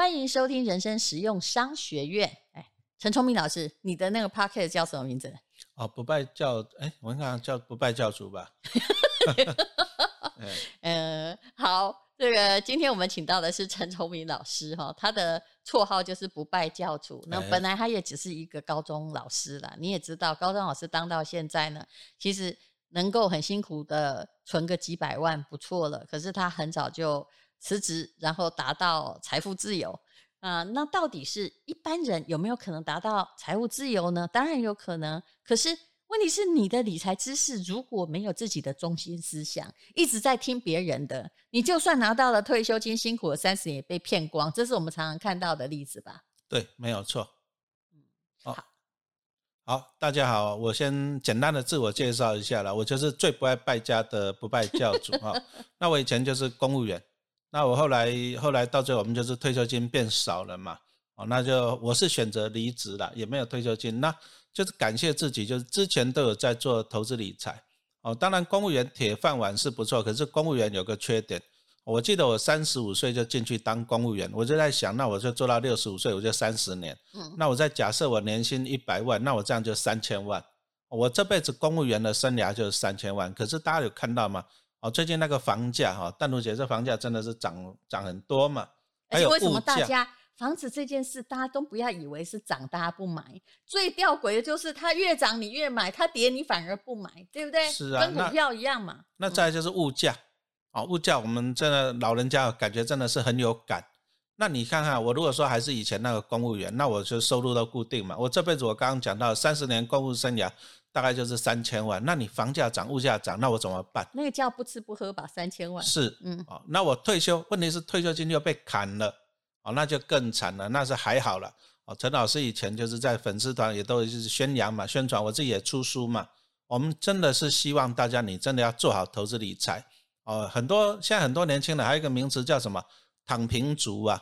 欢迎收听人生实用商学院。哎，陈聪明老师，你的那个 p o c k e t 叫什么名字？哦，不败教，哎，我看叫不败教主吧。呃，好，这个今天我们请到的是陈崇明老师哈，他的绰号就是不败教主。那本来他也只是一个高中老师啦，你也知道，高中老师当到现在呢，其实能够很辛苦的存个几百万不错了。可是他很早就辞职，然后达到财富自由啊。那到底是一般人有没有可能达到财务自由呢？当然有可能，可是。问题是你的理财知识如果没有自己的中心思想，一直在听别人的，你就算拿到了退休金，辛苦了三十年也被骗光，这是我们常常看到的例子吧？对，没有错。嗯，好，好，大家好，我先简单的自我介绍一下了，我就是最不爱败家的不败教主哦。那我以前就是公务员，那我后来后来到最后我们就是退休金变少了嘛，哦，那就我是选择离职了，也没有退休金那。就是感谢自己，就是之前都有在做投资理财哦。当然，公务员铁饭碗是不错，可是公务员有个缺点。我记得我三十五岁就进去当公务员，我就在想，那我就做到六十五岁，我就三十年。嗯。那我在假设我年薪一百万，那我这样就三千万。我这辈子公务员的生涯就是三千万。可是大家有看到吗？哦，最近那个房价哈，淡如姐这房价真的是涨涨很多嘛？而且为什么大家？房子这件事，大家都不要以为是涨，大家不买。最吊诡的就是它越涨你越买，它跌你反而不买，对不对？是啊，跟股票一样嘛。那再就是物价，啊，物价我们真的老人家感觉真的是很有感。那你看看我如果说还是以前那个公务员，那我就收入都固定嘛。我这辈子我刚刚讲到三十年公务生涯，大概就是三千万。那你房价涨，物价涨，那我怎么办？那个叫不吃不喝吧，三千万。是，嗯，哦，那我退休，问题是退休金又被砍了。哦，那就更惨了。那是还好了。哦，陈老师以前就是在粉丝团也都是宣扬嘛，宣传。我自己也出书嘛。我们真的是希望大家，你真的要做好投资理财。哦，很多现在很多年轻人还有一个名词叫什么“躺平族”啊。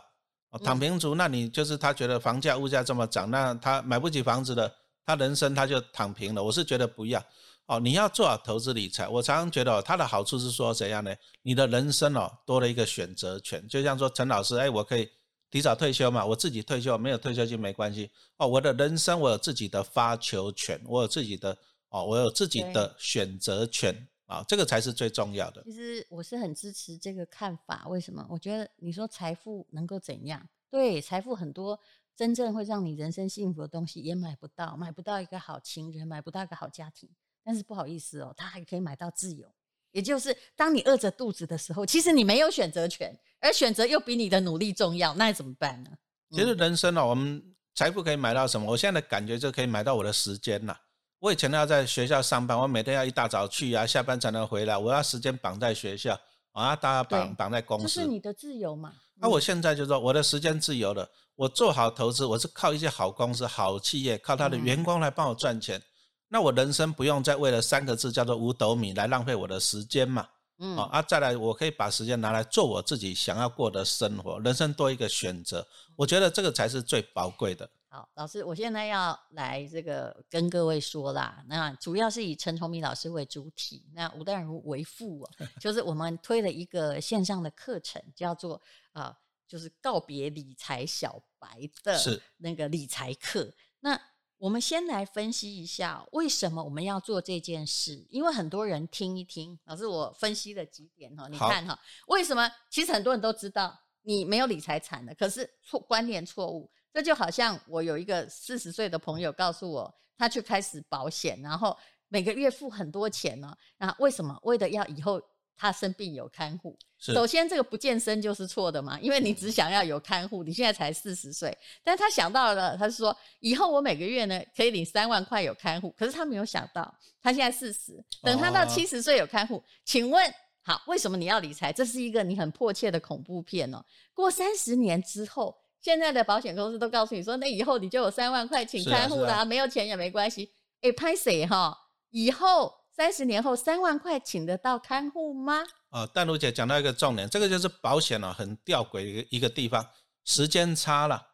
哦，躺平族，那你就是他觉得房价物价这么涨，那他买不起房子了，他人生他就躺平了。我是觉得不要。哦，你要做好投资理财。我常常觉得哦，它的好处是说怎样呢？你的人生哦多了一个选择权。就像说陈老师，哎，我可以。提早退休嘛，我自己退休没有退休金没关系哦。我的人生我有自己的发球权，我有自己的哦，我有自己的选择权啊，这个才是最重要的。其实我是很支持这个看法，为什么？我觉得你说财富能够怎样？对，财富很多，真正会让你人生幸福的东西也买不到，买不到一个好情人，买不到一个好家庭。但是不好意思哦，他还可以买到自由。也就是当你饿着肚子的时候，其实你没有选择权，而选择又比你的努力重要，那怎么办呢？其实人生哦，我们财富可以买到什么？我现在的感觉就可以买到我的时间了。我以前要在学校上班，我每天要一大早去啊，下班才能回来，我要时间绑在学校我要，大家绑绑在公司，这是你的自由嘛？那我现在就说我的时间自由了，我做好投资，我是靠一些好公司、好企业，靠他的员工来帮我赚钱。那我人生不用再为了三个字叫做五斗米来浪费我的时间嘛？嗯，啊，再来我可以把时间拿来做我自己想要过的生活，人生多一个选择，我觉得这个才是最宝贵的。好，老师，我现在要来这个跟各位说啦，那主要是以陈崇明老师为主体，那吴淡如为副哦，就是我们推了一个线上的课程，叫做啊，就是告别理财小白的那个理财课，那。我们先来分析一下为什么我们要做这件事，因为很多人听一听，老师我分析了几点哈，你看哈，为什么？其实很多人都知道你没有理财产的，可是错观念错误，这就好像我有一个四十岁的朋友告诉我，他去开始保险，然后每个月付很多钱呢，那为什么？为了要以后。他生病有看护，首先这个不健身就是错的嘛，因为你只想要有看护，你现在才四十岁，但他想到了，他是说以后我每个月呢可以领三万块有看护，可是他没有想到他现在四十，等他到七十岁有看护，请问好，为什么你要理财？这是一个你很迫切的恐怖片哦。过三十年之后，现在的保险公司都告诉你说，那以后你就有三万块请看护啦，没有钱也没关系。哎，拍谁哈？以后。三十年后三万块请得到看护吗？哦，淡如姐讲到一个重点，这个就是保险哦，很吊诡一个一个地方，时间差了。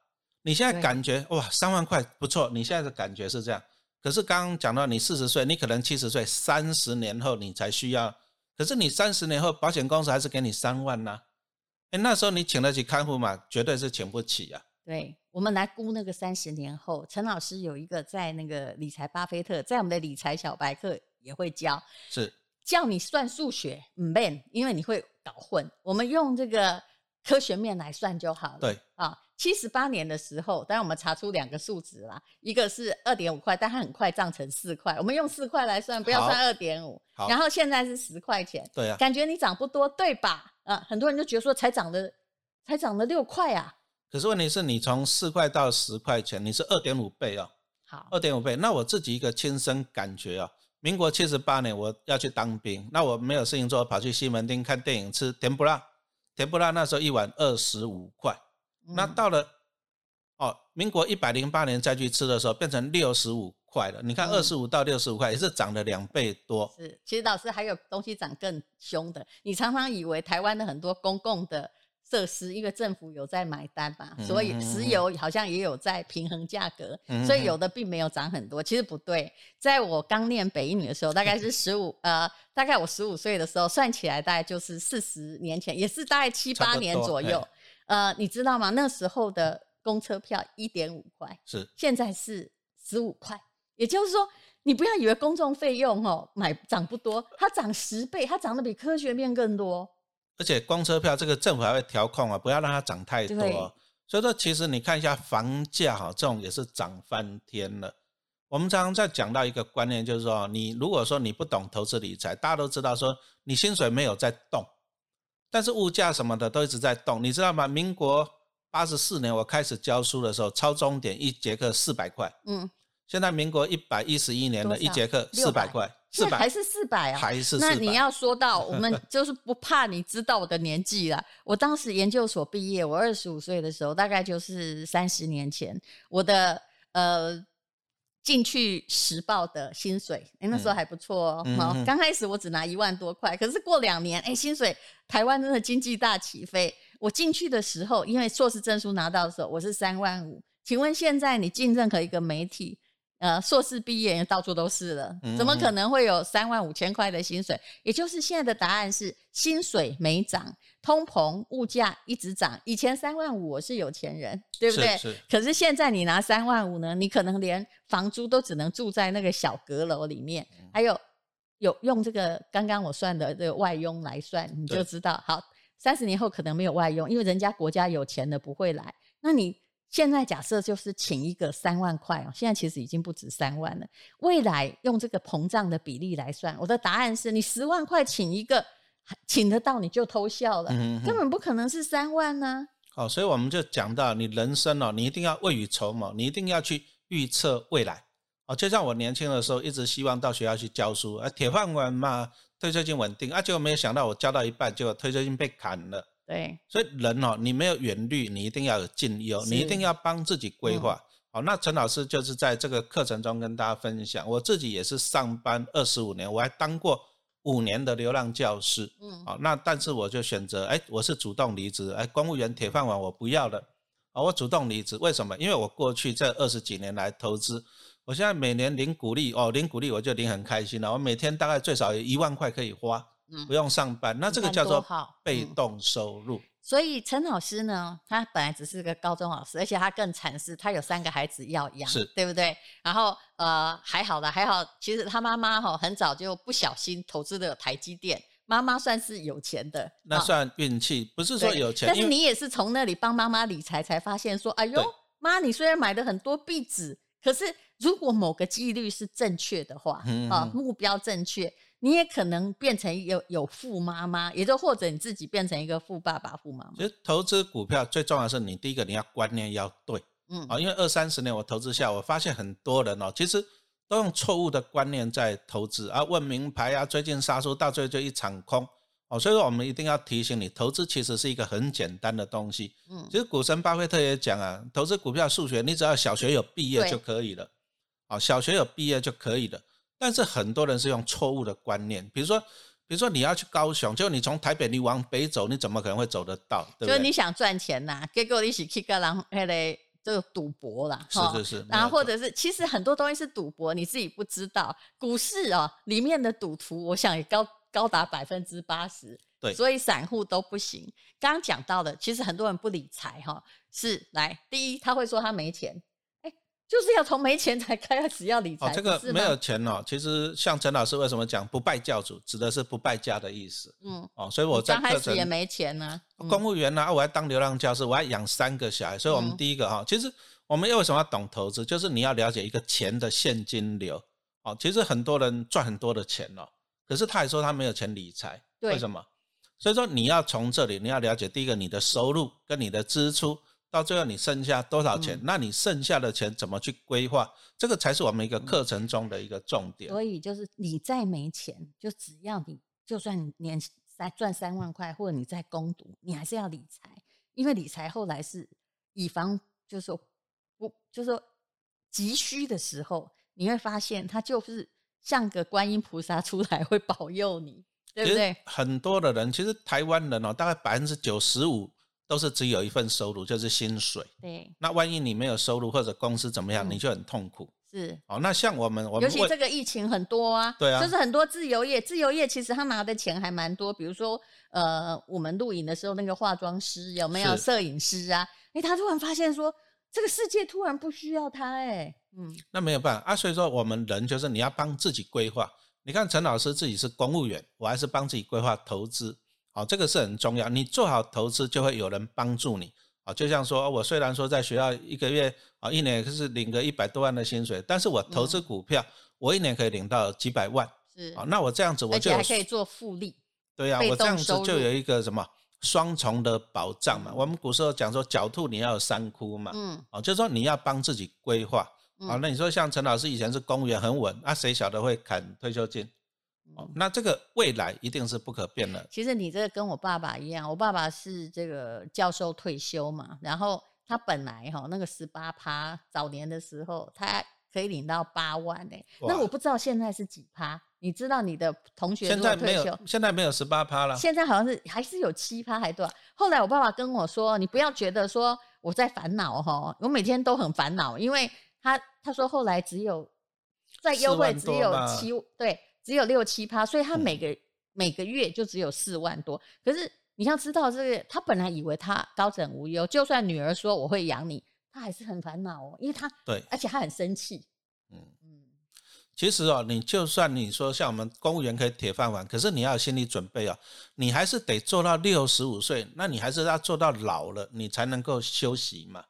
你现在感觉哇，三万块不错，你现在的感觉是这样。可是刚刚讲到你四十岁，你可能七十岁，三十年后你才需要。可是你三十年后，保险公司还是给你三万呢？哎，那时候你请得起看护吗？绝对是请不起啊。对，我们来估那个三十年后，陈老师有一个在那个理财巴菲特，在我们的理财小白课也会教，是叫你算数学，嗯，man，因为你会搞混。我们用这个科学面来算就好了。对啊，七十八年的时候，当然我们查出两个数值啦，一个是二点五块，但它很快涨成四块。我们用四块来算，不要算二点五。然后现在是十块钱，对啊。感觉你涨不多，对吧？啊，很多人就觉得说才涨了，才涨了六块啊。可是问题是你从四块到十块钱，你是二点五倍哦，好，二点五倍。那我自己一个亲身感觉哦，民国七十八年我要去当兵，那我没有事情做，跑去西门町看电影，吃甜不辣。甜不辣那时候一碗二十五块，那嗯到了哦，民国一百零八年再去吃的时候，变成六十五块了。你看嗯二十五到六十五块，也是涨了两倍多。是，其实老师还有东西涨更凶的。你常常以为台湾的很多公共的设施，因为政府有在买单嘛，所以石油好像也有在平衡价格，嗯所以有的并没有涨很多。其实不对，在我刚念北一女的时候，大概是十五 呃，大概我十五岁的时候，算起来大概就是四十年前，也是大概七八年左右。呃，你知道吗？那时候的公车票一点五块，是现在是十五块，也就是说，你不要以为公众费用哦买涨不多，它涨十倍，它涨得比科学面更多。而且公车票这个政府还会调控啊，不要让它涨太多。所以说，其实你看一下房价哈，这种也是涨翻天了。我们常常在讲到一个观念，就是说，你如果说你不懂投资理财，大家都知道说你薪水没有在动，但是物价什么的都一直在动，你知道吗？民国八十四年我开始教书的时候，超钟点一节课四百块，嗯，现在民国一百一十一年的一节课四百600块，四百还是四百啊？还是400那你要说到我们就是不怕你知道我的年纪了。我当时研究所毕业，我二十五岁的时候，大概就是三十年前，我的呃。进去时报的薪水，哎、那时候还不错哦。好嗯哦刚开始我只拿一万多块，可是过两年，哎、薪水台湾真的经济大起飞。我进去的时候，因为硕士证书拿到的时候，我是三万五。请问现在你进任何一个媒体，呃，硕士毕业到处都是了，怎么可能会有三万五千块的薪水？也就是现在的答案是薪水没涨，通膨物价一直涨。以前三万五我是有钱人，对不对？是是可是现在你拿三万五呢，你可能连房租都只能住在那个小阁楼里面，嗯还有有用这个刚刚我算的这个外佣来算，你就知道好。三十年后可能没有外佣，因为人家国家有钱的不会来。那你现在假设就是请一个三万块哦，现在其实已经不止三万了。未来用这个膨胀的比例来算，我的答案是你十万块请一个，请得到你就偷笑了，嗯哼根本不可能是三万呢、哦，所以我们就讲到你人生哦，你一定要未雨绸缪，你一定要去预测未来。哦，就像我年轻的时候，一直希望到学校去教书，啊，铁饭碗嘛，退休金稳定，啊，结果没有想到我教到一半，结果退休金被砍了。对，所以人哦，你没有远虑，你一定要有近忧，你一定要帮自己规划。好、那陈老师就是在这个课程中跟大家分享，我自己也是上班二十五年，我还当过五年的流浪教师。嗯，好、那但是我就选择，哎，我是主动离职，哎，公务员铁饭碗我不要了，啊、我主动离职，为什么？因为我过去这二十几年来投资，我现在每年领股利，哦，领股利我就领很开心了，我每天大概最少有一万块可以花，嗯。不用上班，那这个叫做被动收入。所以陈老师呢，他本来只是个高中老师，而且他更惨是，他有三个孩子要养，是。对不对？然后呃，还好了，还好，其实他妈妈哈很早就不小心投资了台积电，妈妈算是有钱的，啊。那算运气，不是说有钱，但是你也是从那里帮妈妈理财，才发现说，哎呦对，妈，你虽然买了很多壁纸，可是如果某个几率是正确的话，啊，目标正确，你也可能变成有有富妈妈，也就或者你自己变成一个富爸爸、富妈妈。其实投资股票最重要的是你第一个你要观念要对嗯啊，因为二三十年我投资下，我发现很多人哦，其实都用错误的观念在投资啊，问名牌啊，追进杀出，到最后就一场空哦。所以说我们一定要提醒你，投资其实是一个很简单的东西。嗯其实股神巴菲特也讲啊，投资股票数学，你只要小学有毕业就可以了，哦，小学有毕业就可以了。但是很多人是用错误的观念，比如说，比如说你要去高雄，就你从台北你往北走，你怎么可能会走得到？对不对？就你想赚钱呐，结果你一起去跟人那个这个赌博啦，是是是然后或者是其实很多东西是赌博，你自己不知道。股市哦里面的赌徒，我想也高高达百分之八十。对所以散户都不行。刚刚讲到的，其实很多人不理财哈，是来第一他会说他没钱，哎，就是要从没钱才开始要理财，哦，这个没有钱哦，其实像陈老师为什么讲不拜教主，指的是不败家的意思嗯，哦。所以我在刚开始也没钱呢、嗯公务员呢、啊，我要当流浪教师，我要养三个小孩，所以我们嗯第一个哈、其实我们为什么要懂投资，就是你要了解一个钱的现金流。哦，其实很多人赚很多的钱哦，可是他还说他没有钱理财，对为什么？所以说你要从这里，你要了解第一个你的收入跟你的支出，到最后你剩下多少钱，嗯那你剩下的钱怎么去规划，这个才是我们一个课程中的一个重点。所以就是你再没钱，就只要你就算你年三赚三万块，或者你在攻读，你还是要理财，因为理财后来是以防就是说不就是说急需的时候，你会发现它就是像个观音菩萨出来会保佑你，对不对？很多的人，其实台湾人哦，大概百分之九十五都是只有一份收入，就是薪水。对，那万一你没有收入或者公司怎么样，嗯你就很痛苦。是。哦，那像我们，我尤其这个疫情很多啊，对啊就是很多自由业，自由业其实他拿的钱还蛮多，比如说呃，我们录影的时候那个化妆师有没有是摄影师啊？诶，他突然发现说这个世界突然不需要他、诶，嗯，那没有办法啊，所以说我们人就是你要帮自己规划。你看陈老师自己是公务员，我还是帮自己规划投资，好、这个是很重要。你做好投资，就会有人帮助你。啊，就像说，我虽然说在学校一个月啊，一年是领个一百多万的薪水，但是我投资股票，我一年可以领到几百万。是，啊，那我这样子我就还可以做复利，对呀、被我这样子就有一个什么双重的保障嘛。嗯我们古时候讲说狡兔你要有三窟嘛，嗯哦，就是说你要帮自己规划。啊，嗯那你说像陈老师以前是公务员很稳，那，谁晓得会砍退休金？那这个未来一定是不可变的。其实你这个跟我爸爸一样，我爸爸是这个教授退休嘛，然后他本来哈那个十八趴，早年的时候他可以领到八万呢、那我不知道现在是几趴？你知道你的同学现在没有现在没有十八趴了。现在好像是还是有七趴还多少？后来我爸爸跟我说，你不要觉得说我在烦恼哈，我每天都很烦恼，因为他他说后来只有在优惠只有七对只有六七趴，所以他嗯每个、每个月就只有四万多。可是你要知道，这个他本来以为他高枕无忧，就算女儿说我会养你，他还是很烦恼哦，因为他对，而且他很生气。嗯，嗯，其实哦，你就算你说像我们公务员可以铁饭碗，可是你要有心理准备哦，你还是得做到六十五岁，那你还是要做到老了，你才能够休息嘛。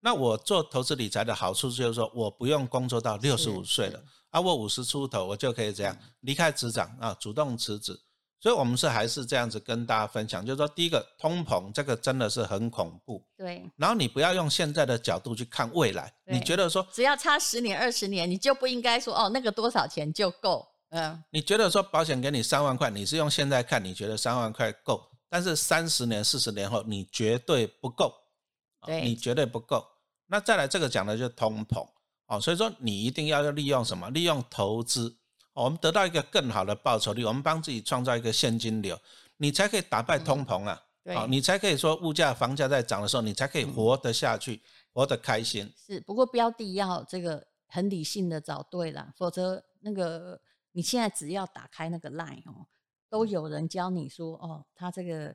那我做投资理财的好处就是说，我不用工作到六十五岁了啊，我五十出头我就可以这样离开职场啊，主动辞职。所以，我们是还是这样子跟大家分享，就是说，第一个通膨这个真的是很恐怖，对，然后你不要用现在的角度去看未来，你对觉得说只要差十年二十年，你就不应该说哦那个多少钱就够。嗯，你觉得说保险给你三万块，你是用现在看，你觉得三万块够，但是三十年、四十年后，你绝对不够，啊对你绝对不够。那再来这个讲的就是通膨哦，所以说你一定要利用什么？利用投资，哦我们得到一个更好的报酬率，我们帮自己创造一个现金流，你才可以打败通膨啊。对，哦，你才可以说物价、房价在涨的时候，你才可以活得下去，活得开心。是，不过标的要这个很理性的找对了，否则那个你现在只要打开那个 line 哦，都有人教你说哦，他这个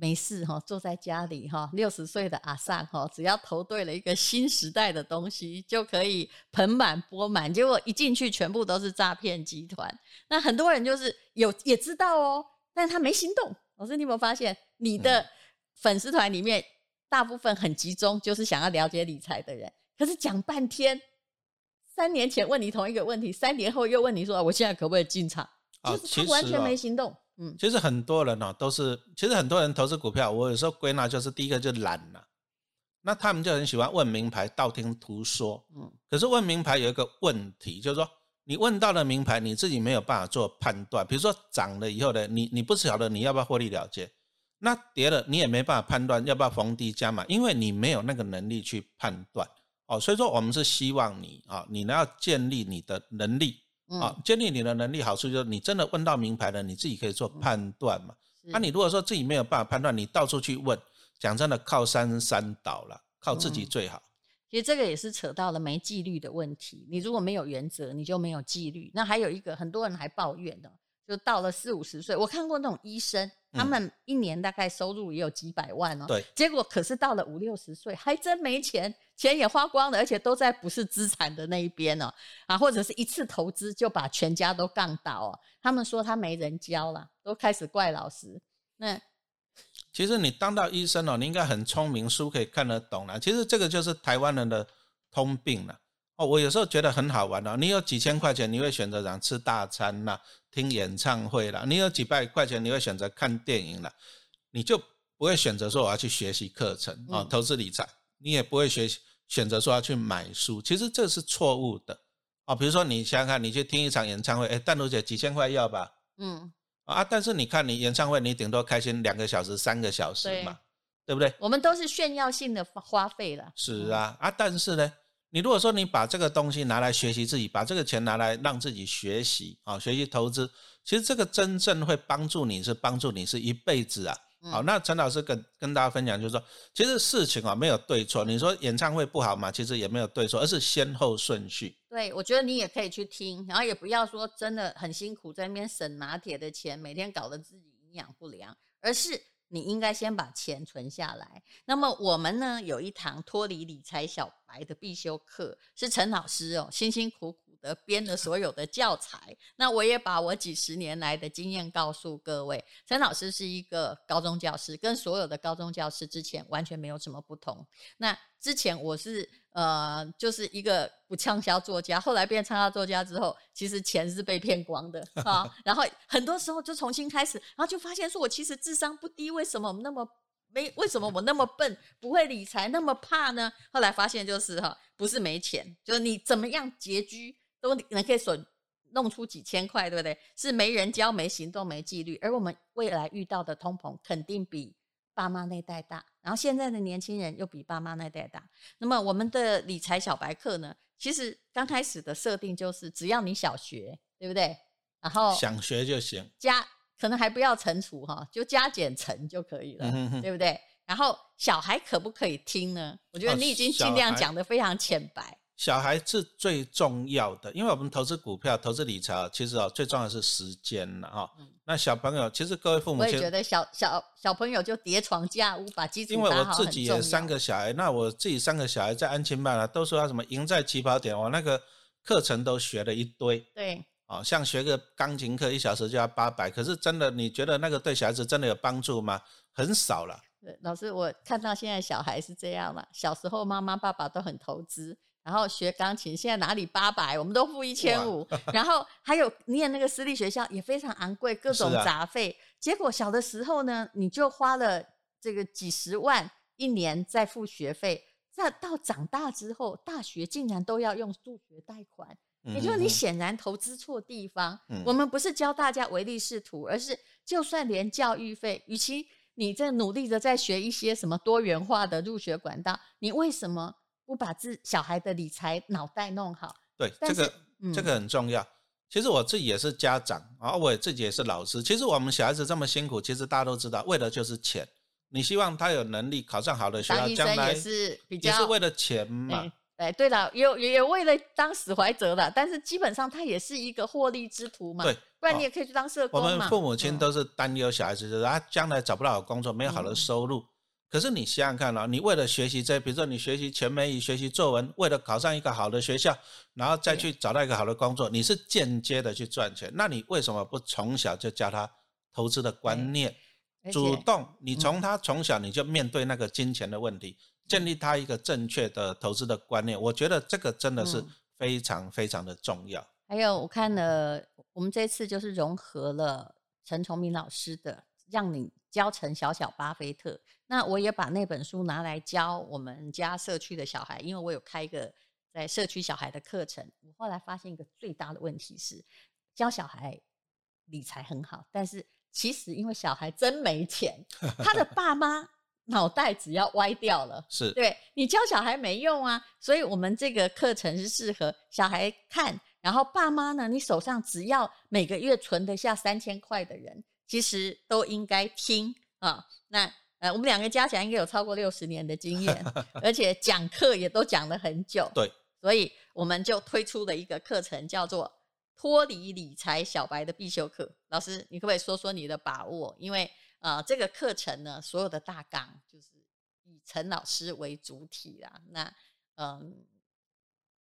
没事哈、坐在家里哈、六十岁的阿尚哈、只要投对了一个新时代的东西，就可以盆满钵满。结果一进去全部都是诈骗集团，那很多人就是有也知道哦，但是他没行动。老师，你有没有发现你的粉丝团里面大部分很集中，就是想要了解理财的人，可是讲半天，三年前问你同一个问题，三年后又问你说，啊我现在可不可以进场？哦就是他完全没行动。嗯，其实很多人哦都是，其实很多人投资股票，我有时候归纳就是第一个就是懒了、那他们就很喜欢问名牌，道听途说。嗯，可是问名牌有一个问题，就是说你问到了名牌，你自己没有办法做判断。比如说涨了以后呢，你你不晓得你要不要获利了结，那跌了你也没办法判断要不要逢低加码，因为你没有那个能力去判断。哦，所以说我们是希望你啊，你呢要建立你的能力。建立你的能力好处就是你真的问到名牌了，你自己可以做判断嘛。是那、你如果说自己没有办法判断，你到处去问，讲真的，靠山山倒了，靠自己嗯最好。其实这个也是扯到了没纪律的问题。你如果没有原则，你就没有纪律。那还有一个很多人还抱怨的，就到了四五十岁，我看过那种医生，他们一年大概收入也有几百万哦。对，结果可是到了五六十岁，还真没钱，钱也花光了，而且都在不是资产的那一边哦，啊，或者是一次投资就把全家都杠倒哦。他们说他没人教了，都开始怪老师。那其实你当到医生哦，你应该很聪明，书可以看得懂了。其实这个就是台湾人的通病了。哦，我有时候觉得很好玩哦。你有几千块钱，你会选择想吃大餐啦，听演唱会啦；你有几百块钱，你会选择看电影了，你就不会选择说我要去学习课程啊，投资理财，你也不会学选择说要去买书。其实这是错误的哦。比如说你想想看，你去听一场演唱会，哎，淡如姐几千块要吧？嗯啊，但是你看你演唱会，你顶多开心两个小时、三个小时嘛，对不对？我们都是炫耀性的花费了。是啊，啊，但是呢？你如果说你把这个东西拿来学习自己，把这个钱拿来让自己学习啊，学习投资，其实这个真正会帮助你是帮助你是一辈子啊。好，那陈老师跟跟大家分享就是说，其实事情啊没有对错。你说演唱会不好嘛，其实也没有对错，而是先后顺序。对，我觉得你也可以去听，然后也不要说真的很辛苦在那边省拿铁的钱，每天搞得自己营养不良，而是。你应该先把钱存下来。那么我们呢，有一堂脱离理财小白的必修课，是陈老师哦，辛辛苦苦的编的所有的教材。那我也把我几十年来的经验告诉各位。陈老师是一个高中教师，跟所有的高中教师之前完全没有什么不同。那之前我是。呃，就是一个不畅销作家，后来变畅销作家之后，其实钱是被骗光的啊。然后很多时候就重新开始，然后就发现说我其实智商不低，为什么我那么没？为什么我那么笨，不会理财，那么怕呢？后来发现就是哈，不是没钱，就是你怎么样拮据都能可以损弄出几千块，对不对？是没人教，没行动，没纪律。而我们未来遇到的通膨，肯定比。爸妈那代大，然后现在的年轻人又比爸妈那代大。那么我们的理财小白课呢？其实刚开始的设定就是，只要你小学，对不对？然后想学就行，加可能还不要乘除哈，就加减乘就可以了，对不对？然后小孩可不可以听呢？我觉得你已经尽量讲的非常浅白。小孩是最重要的，因为我们投资股票、投资理财，其实哦，最重要的是时间了哈。那小朋友，其实各位父母，我也觉得小小小朋友就叠床架屋，把基础因为我自己也三个小孩，那我自己三个小孩在安亲班啊，都说要什么赢在起跑点，我那个课程都学了一堆。对，哦，像学个钢琴课，一小时就要八百，可是真的，你觉得那个对小孩子真的有帮助吗？很少了。老师，我看到现在小孩是这样了，小时候妈妈爸爸都很投资。然后学钢琴，现在哪里八百，我们都付一千五。然后还有念那个私立学校也非常昂贵，各种杂费。结果小的时候呢，你就花了这个几十万一年在付学费。再到长大之后，大学竟然都要用助学贷款，也就是你显然投资错地方。我们不是教大家唯利是图，而是就算连教育费，与其你在努力的在学一些什么多元化的入学管道，你为什么？不把自小孩的理财脑袋弄好，对这个这个很重要。其实我自己也是家长啊，我自己也是老师。其实我们小孩子这么辛苦，其实大家都知道，为的就是钱。你希望他有能力考上好的学校，将来也是比较也是为了钱嘛。哎，对了，有也为了当史怀哲的，但是基本上他也是一个获利之徒嘛。对，不然你也可以去当社工嘛。我们父母亲都是担忧小孩子，就是他将来找不到好工作，没有好的收入。可是你想想看啊，你为了学习这，比如说你学习全美语、学习作文，为了考上一个好的学校，然后再去找到一个好的工作，你是间接的去赚钱。那你为什么不从小就教他投资的观念？主动，你从他从小你就面对那个金钱的问题，建立他一个正确的投资的观念。我觉得这个真的是非常非常的重要。还有，我看了我们这次就是融合了陈崇明老师的，让你教成小小巴菲特。那我也把那本书拿来教我们家社区的小孩，因为我有开一个在社区小孩的课程。我后来发现一个最大的问题是，教小孩理财很好，但是其实因为小孩真没钱，他的爸妈脑袋只要歪掉了，是对你教小孩没用啊。所以我们这个课程是适合小孩看，然后爸妈呢，你手上只要每个月存得下三千块的人，其实都应该听啊。那呃，我们两个加起来应该有超过六十年的经验，而且讲课也都讲了很久。对，所以我们就推出了一个课程，叫做脱离理财小白的必修课。老师，你可不可以说说你的把握？因为啊，这个课程呢，所有的大纲就是以陈老师为主体啦。那嗯，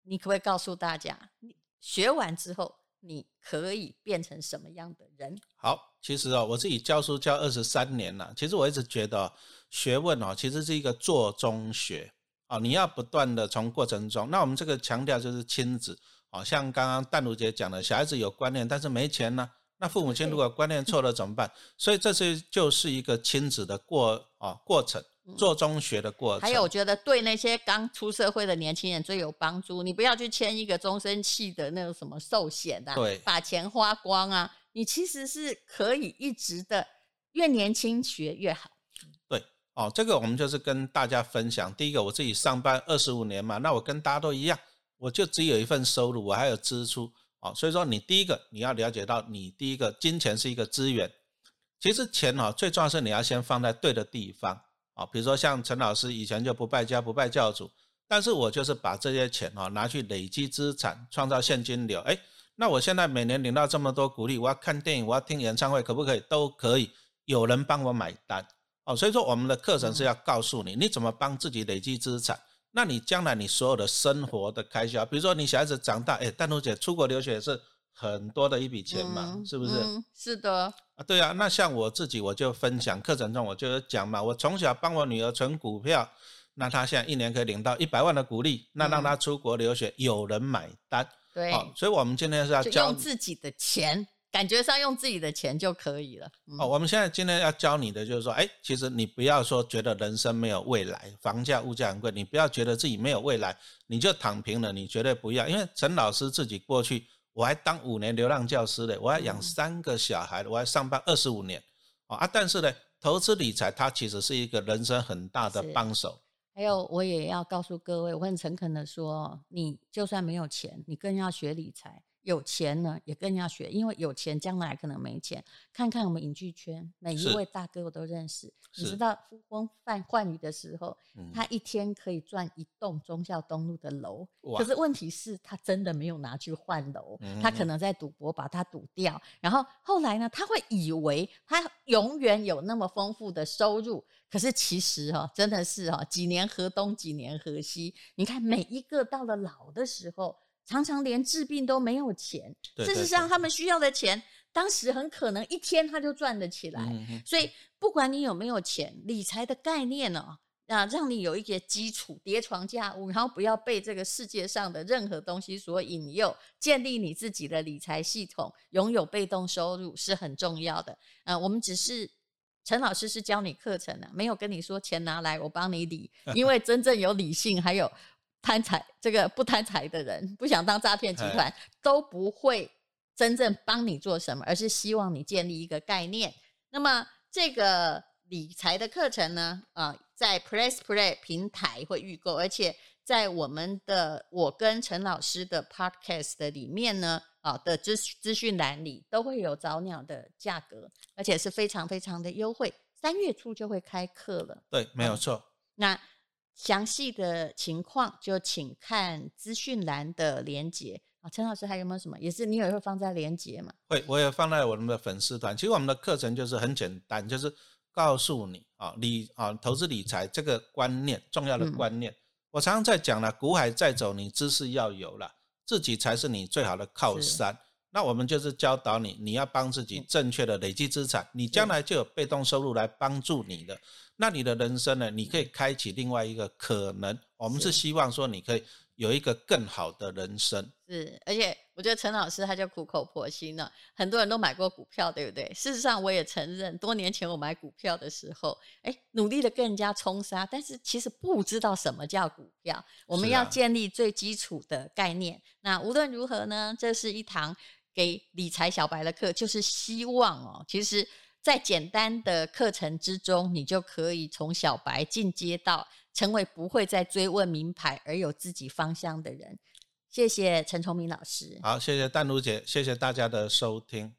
你可不可以告诉大家，你学完之后？你可以变成什么样的人？好，其实哦，我自己教书教二十三年了。其实我一直觉得学问哦，其实是一个做中学哦，你要不断的从过程中。那我们这个强调就是亲子哦，像刚刚淡如姐讲的，小孩子有观念，但是没钱呢。那父母亲如果观念错了怎么办？所以这是就是一个亲子的过啊过程。做中学的过程，还有我觉得对那些刚出社会的年轻人最有帮助。你不要去签一个终身期的那个什么寿险啊，对，把钱花光啊！你其实是可以一直的，越年轻学越好。对，哦，这个我们就是跟大家分享。第一个，我自己上班二十五年嘛，那我跟大家都一样，我就只有一份收入，我还有支出，哦，所以说你第一个你要了解到，你第一个金钱是一个资源，其实钱哦，最重要是你要先放在对的地方。啊，比如说像陈老师以前就不败家不败教主，但是我就是把这些钱哦拿去累积资产，创造现金流。哎，那我现在每年领到这么多鼓励，我要看电影，我要听演唱会，可不可以？都可以，有人帮我买单。哦，所以说我们的课程是要告诉你，你怎么帮自己累积资产。那你将来你所有的生活的开销，比如说你小孩子长大，哎，丹如姐出国留学是。很多的一笔钱嘛，是不是？是的啊，对啊。那像我自己，我就分享课程中，我就讲嘛，我从小帮我女儿存股票，那她现在一年可以领到一百万的股利，那让她出国留学有人买单。对，所以我们今天是要教用自己的钱，感觉上用自己的钱就可以了。哦，我们现在今天要教你的就是说，哎，其实你不要说觉得人生没有未来，房价物价很贵，你不要觉得自己没有未来，你就躺平了，你绝对不要，因为陈老师自己过去。我还当五年流浪教师嘞，我还养三个小孩，我还上班二十五年，啊！但是呢，投资理财它其实是一个人生很大的帮手。还有，我也要告诉各位，我很诚恳的说，你就算没有钱，你更要学理财。有钱呢，也更要学，因为有钱将来可能没钱。看看我们影剧圈，每一位大哥我都认识。你知道呼风唤唤雨的时候，他一天可以赚一栋忠孝东路的楼。可是问题是，他真的没有拿去换楼，他可能在赌博把它赌掉。然后后来呢，他会以为他永远有那么丰富的收入，可是其实哈，真的是哈，几年河东，几年河西。你看每一个到了老的时候。常常连治病都没有钱，事实上他们需要的钱，当时很可能一天他就赚得起来。所以不管你有没有钱，理财的概念呢，啊，让你有一些基础，叠床架屋，然后不要被这个世界上的任何东西所引诱，建立你自己的理财系统，拥有被动收入是很重要的。啊，我们只是陈老师是教你课程的，没有跟你说钱拿来我帮你理，因为真正有理性还有。贪财这个不贪财的人，不想当诈骗集团，都不会真正帮你做什么，而是希望你建立一个概念。那么这个理财的课程呢，啊，在 Press Play 平台会预购，而且在我们的我跟陈老师的 Podcast 的里面呢，啊的资资讯栏里都会有早鸟的价格，而且是非常非常的优惠。三月初就会开课了，对，没有错。那。详细的情况就请看资讯栏的连接啊，陈老师还有没有什么？也是你也会放在连接嘛？会，我也放在我们的粉丝团。其实我们的课程就是很简单，就是告诉你啊，理啊投资理财这个观念重要的观念。我常常在讲了，股海在走，你知识要有了，自己才是你最好的靠山。那我们就是教导你，你要帮自己正确的累积资产，你将来就有被动收入来帮助你的。那你的人生呢？你可以开启另外一个可能。我们是希望说，你可以有一个更好的人生。是，而且我觉得陈老师他就苦口婆心了。很多人都买过股票，对不对？事实上，我也承认，多年前我买股票的时候，哎，努力的跟人家冲杀，但是其实不知道什么叫股票。我们要建立最基础的概念。那无论如何呢，这是一堂给理财小白的课，就是希望哦，其实。在简单的课程之中，你就可以从小白进阶到成为不会再追问名牌而有自己方向的人。谢谢陈崇明老师。好，谢谢丹如姐，谢谢大家的收听。